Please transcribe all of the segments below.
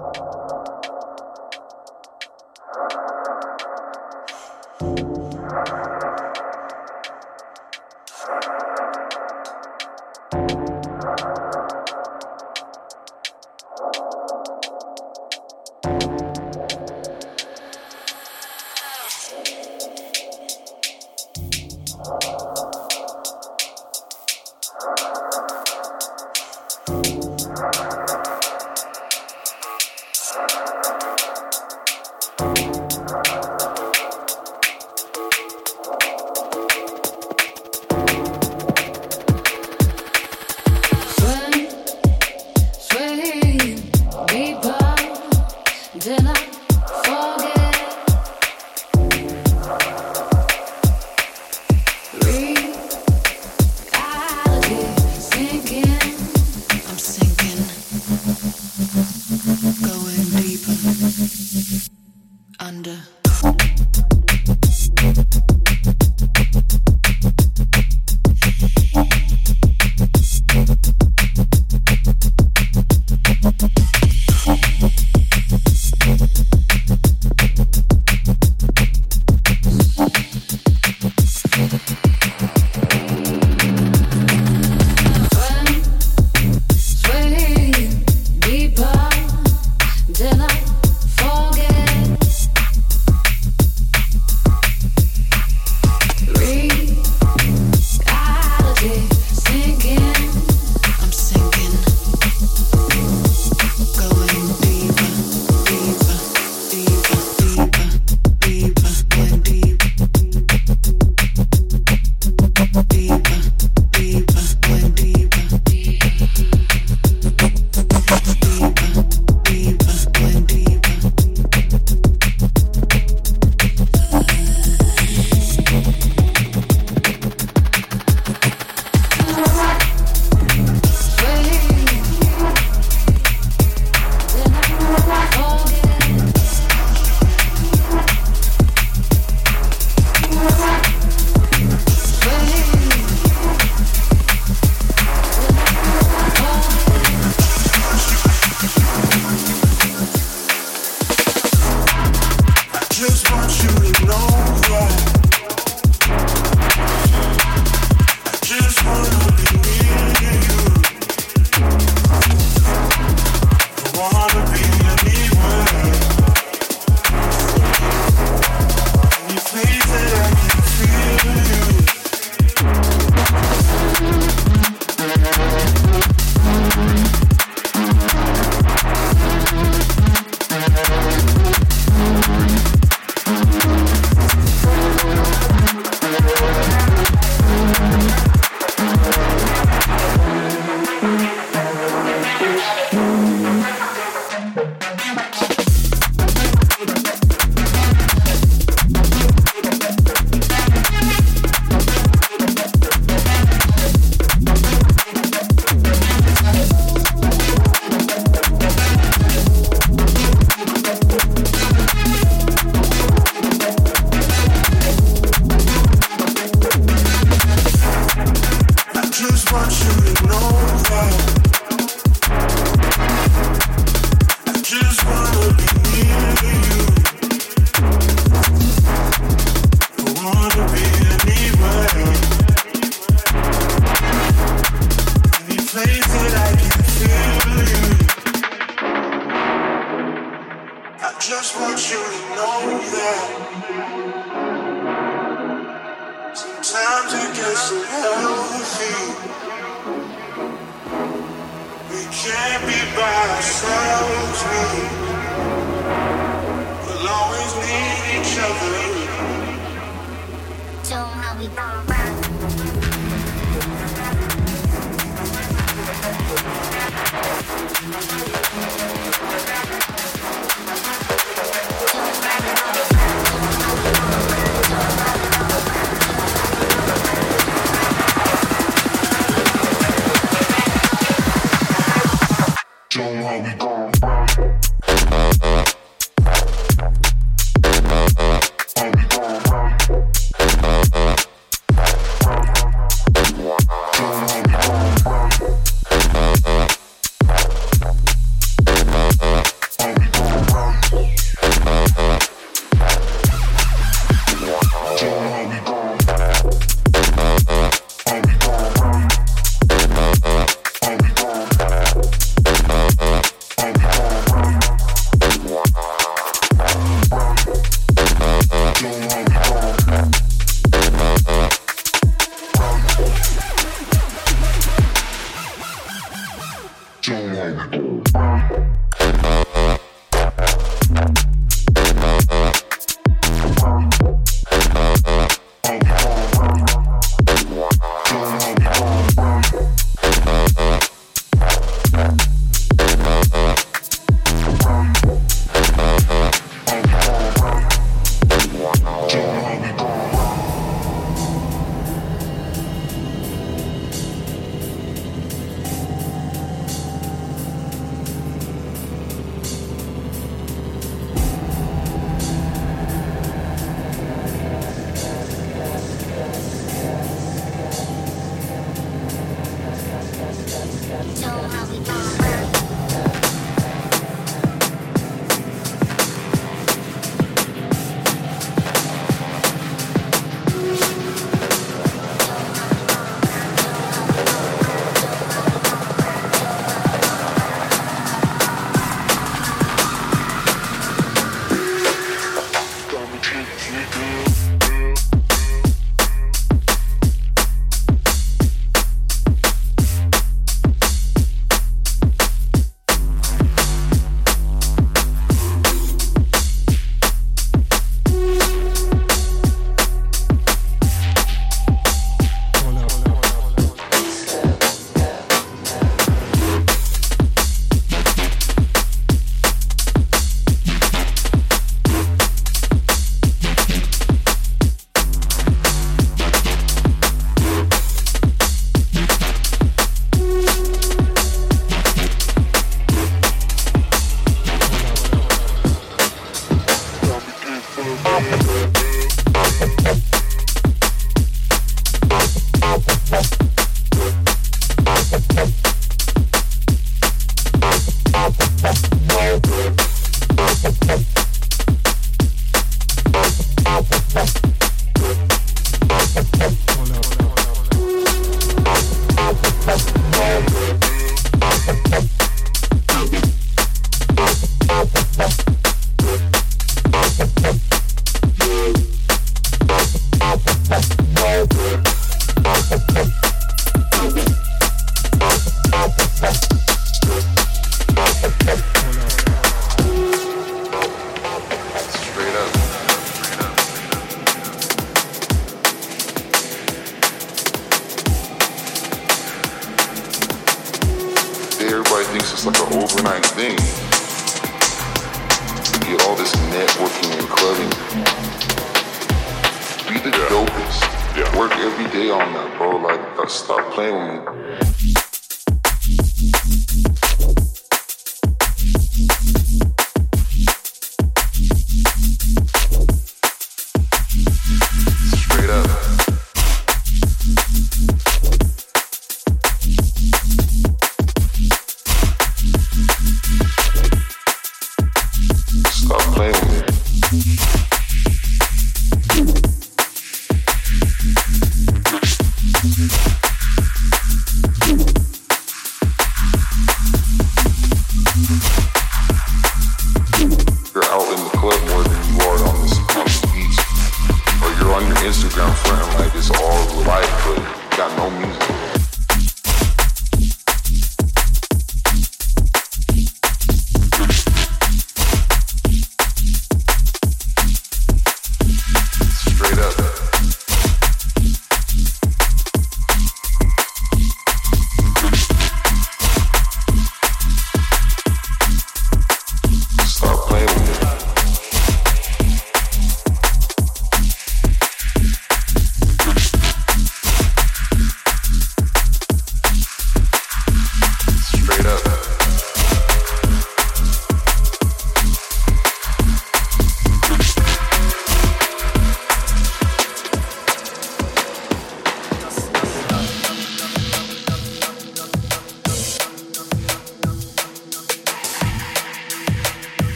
you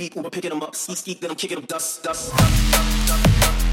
skeet, then I'm kicking them dust, dust. dust, dust, dust, dust.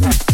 Bye.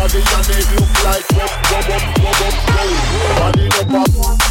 body and it look like rub, rub up, rub up, roll. Body rub up.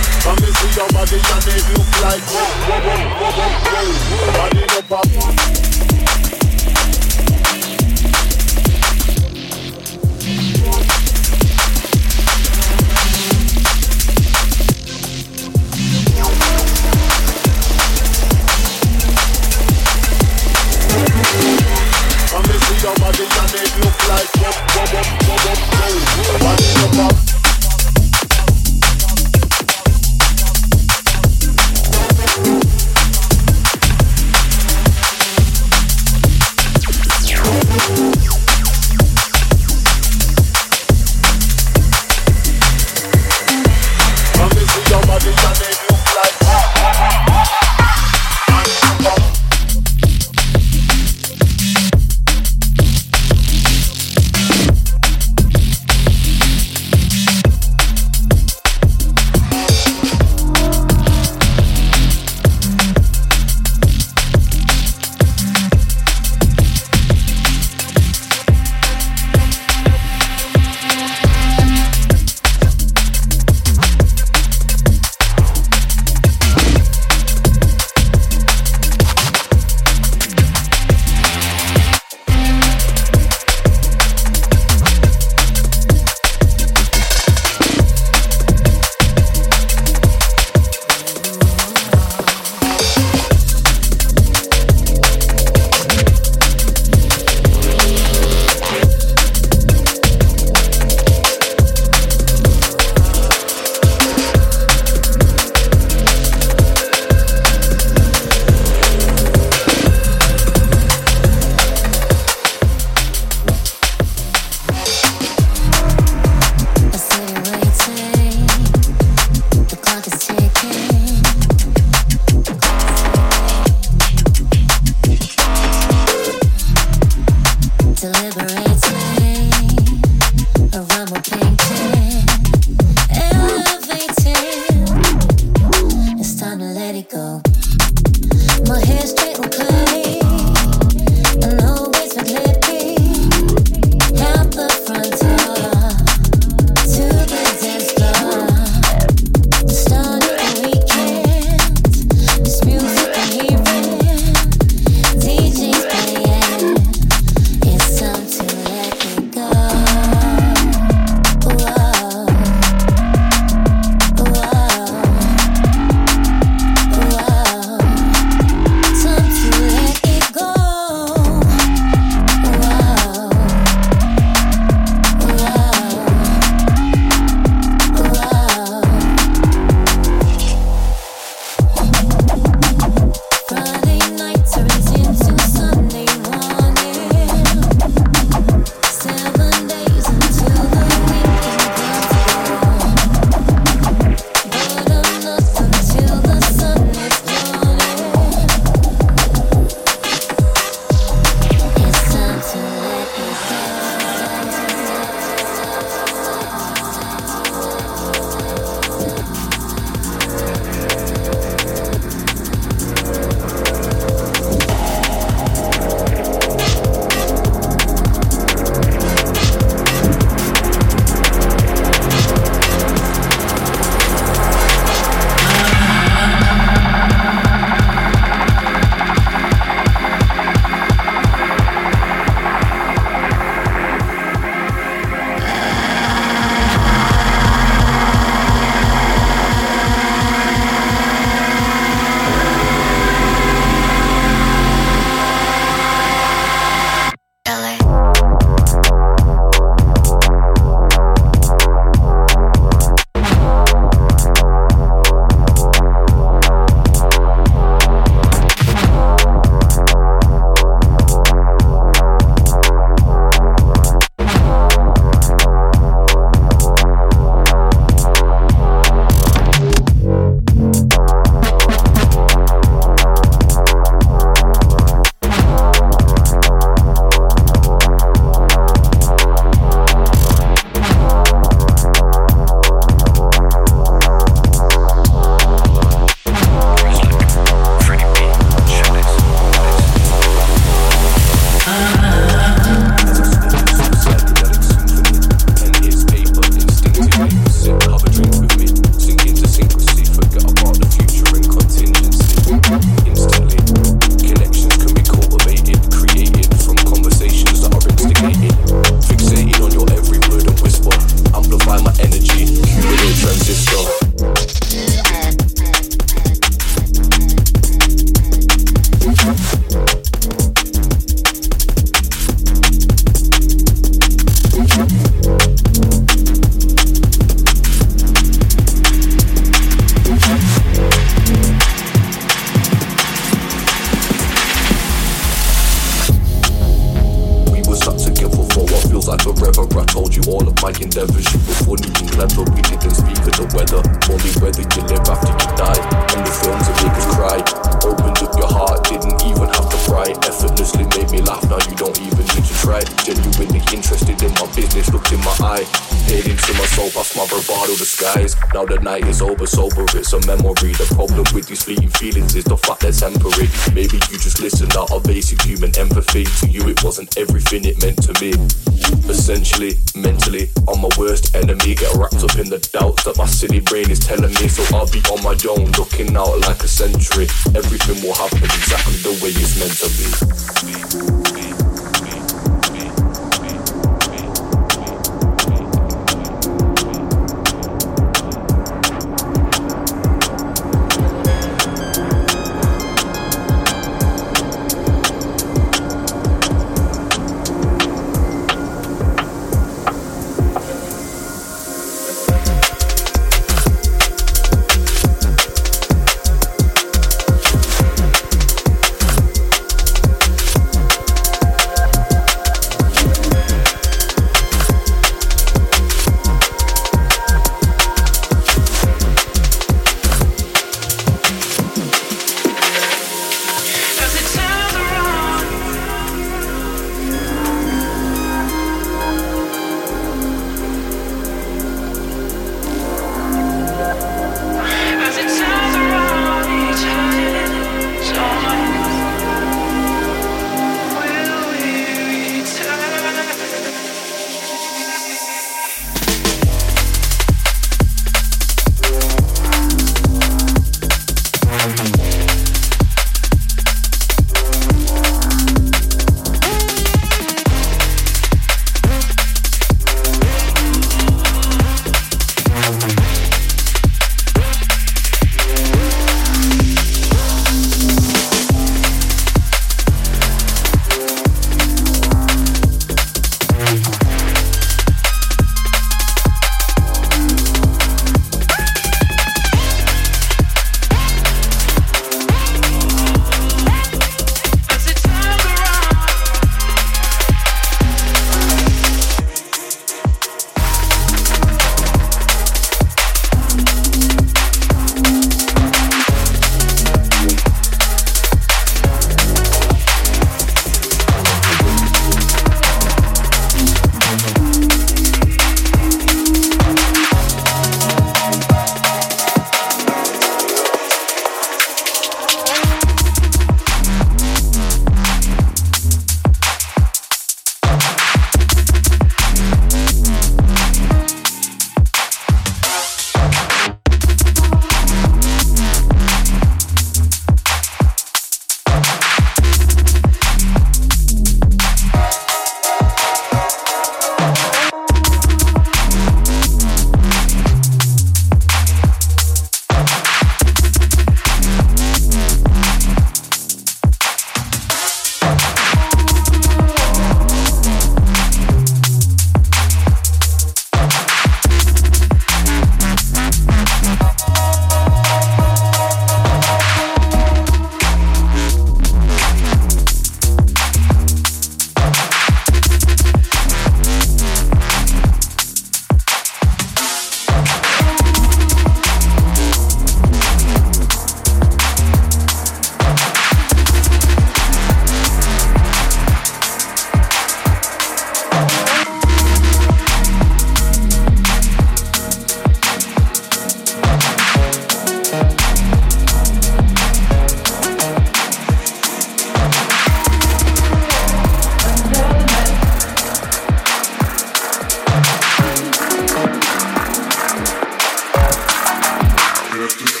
interrupt you.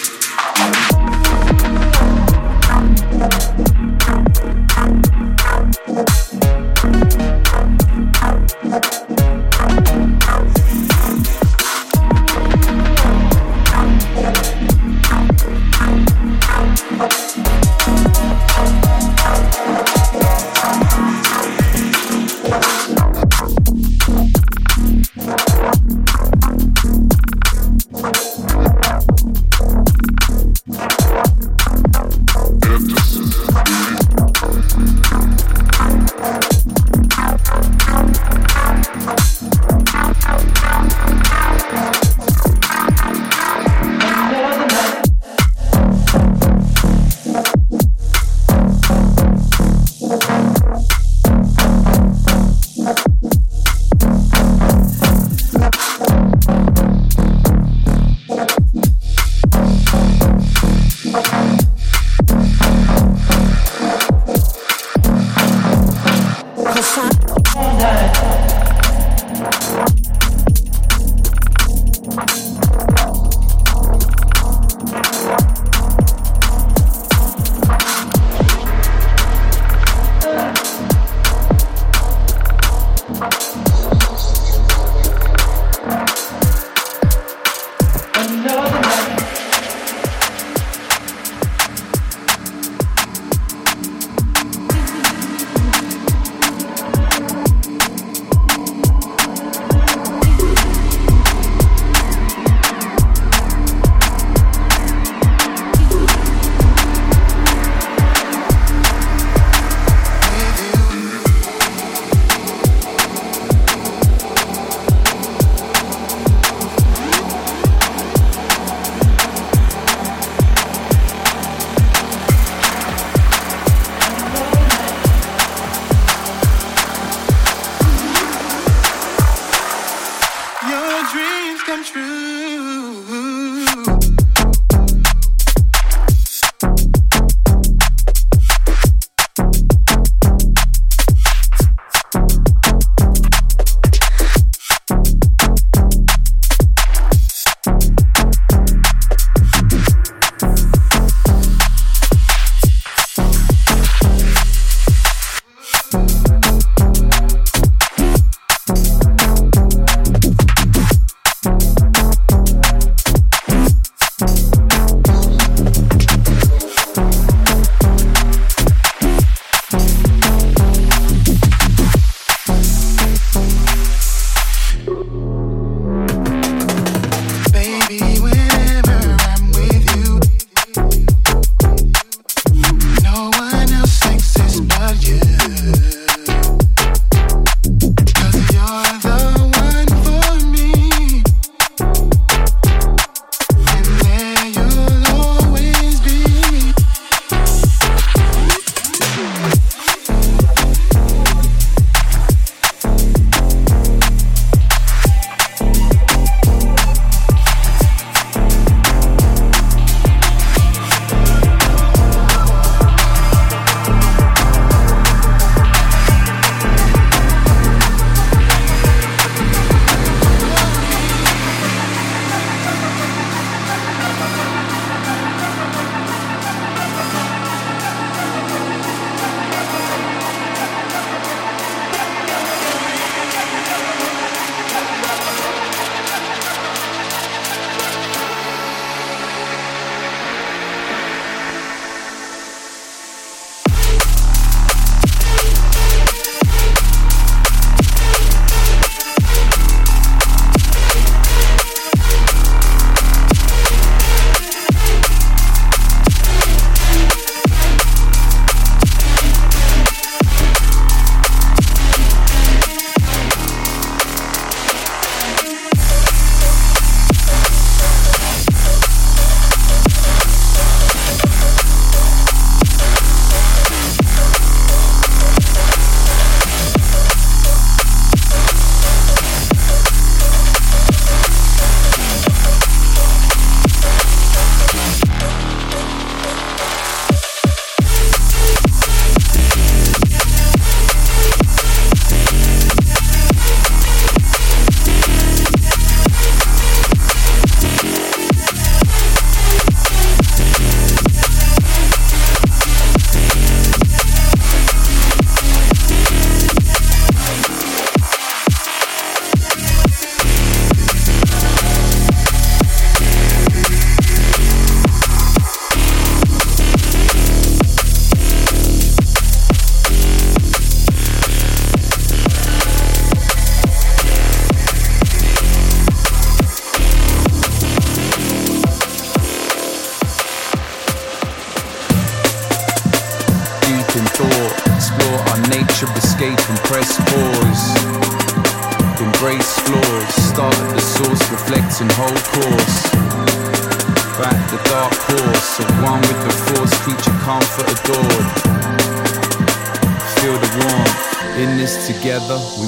Together we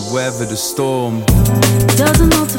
go the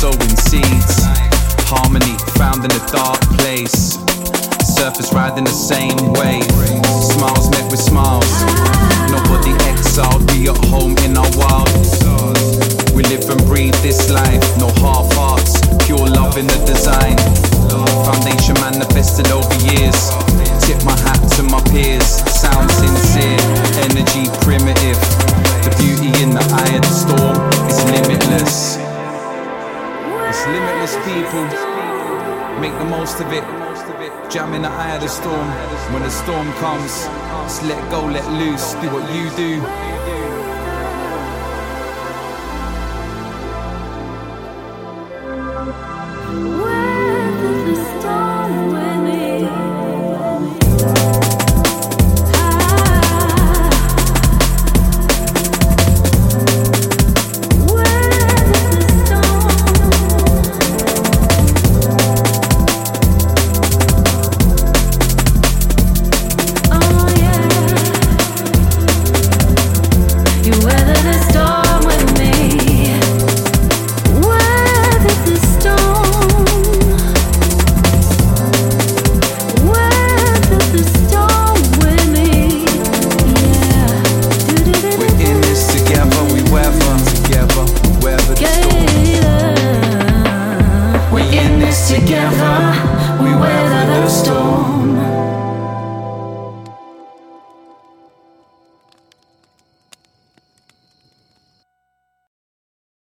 sowing seeds. Harmony found in a dark place. Surface riding the same wave. Smiles met with smiles. Nobody exiled, we at home in our wild. We live and breathe this life, no half hearts, pure love in the design. Foundation manifested over years. Tip my hat to my peers. People. Make the most of it. Jam in the eye of the storm. When the storm comes, just let go, let loose. Do what you do.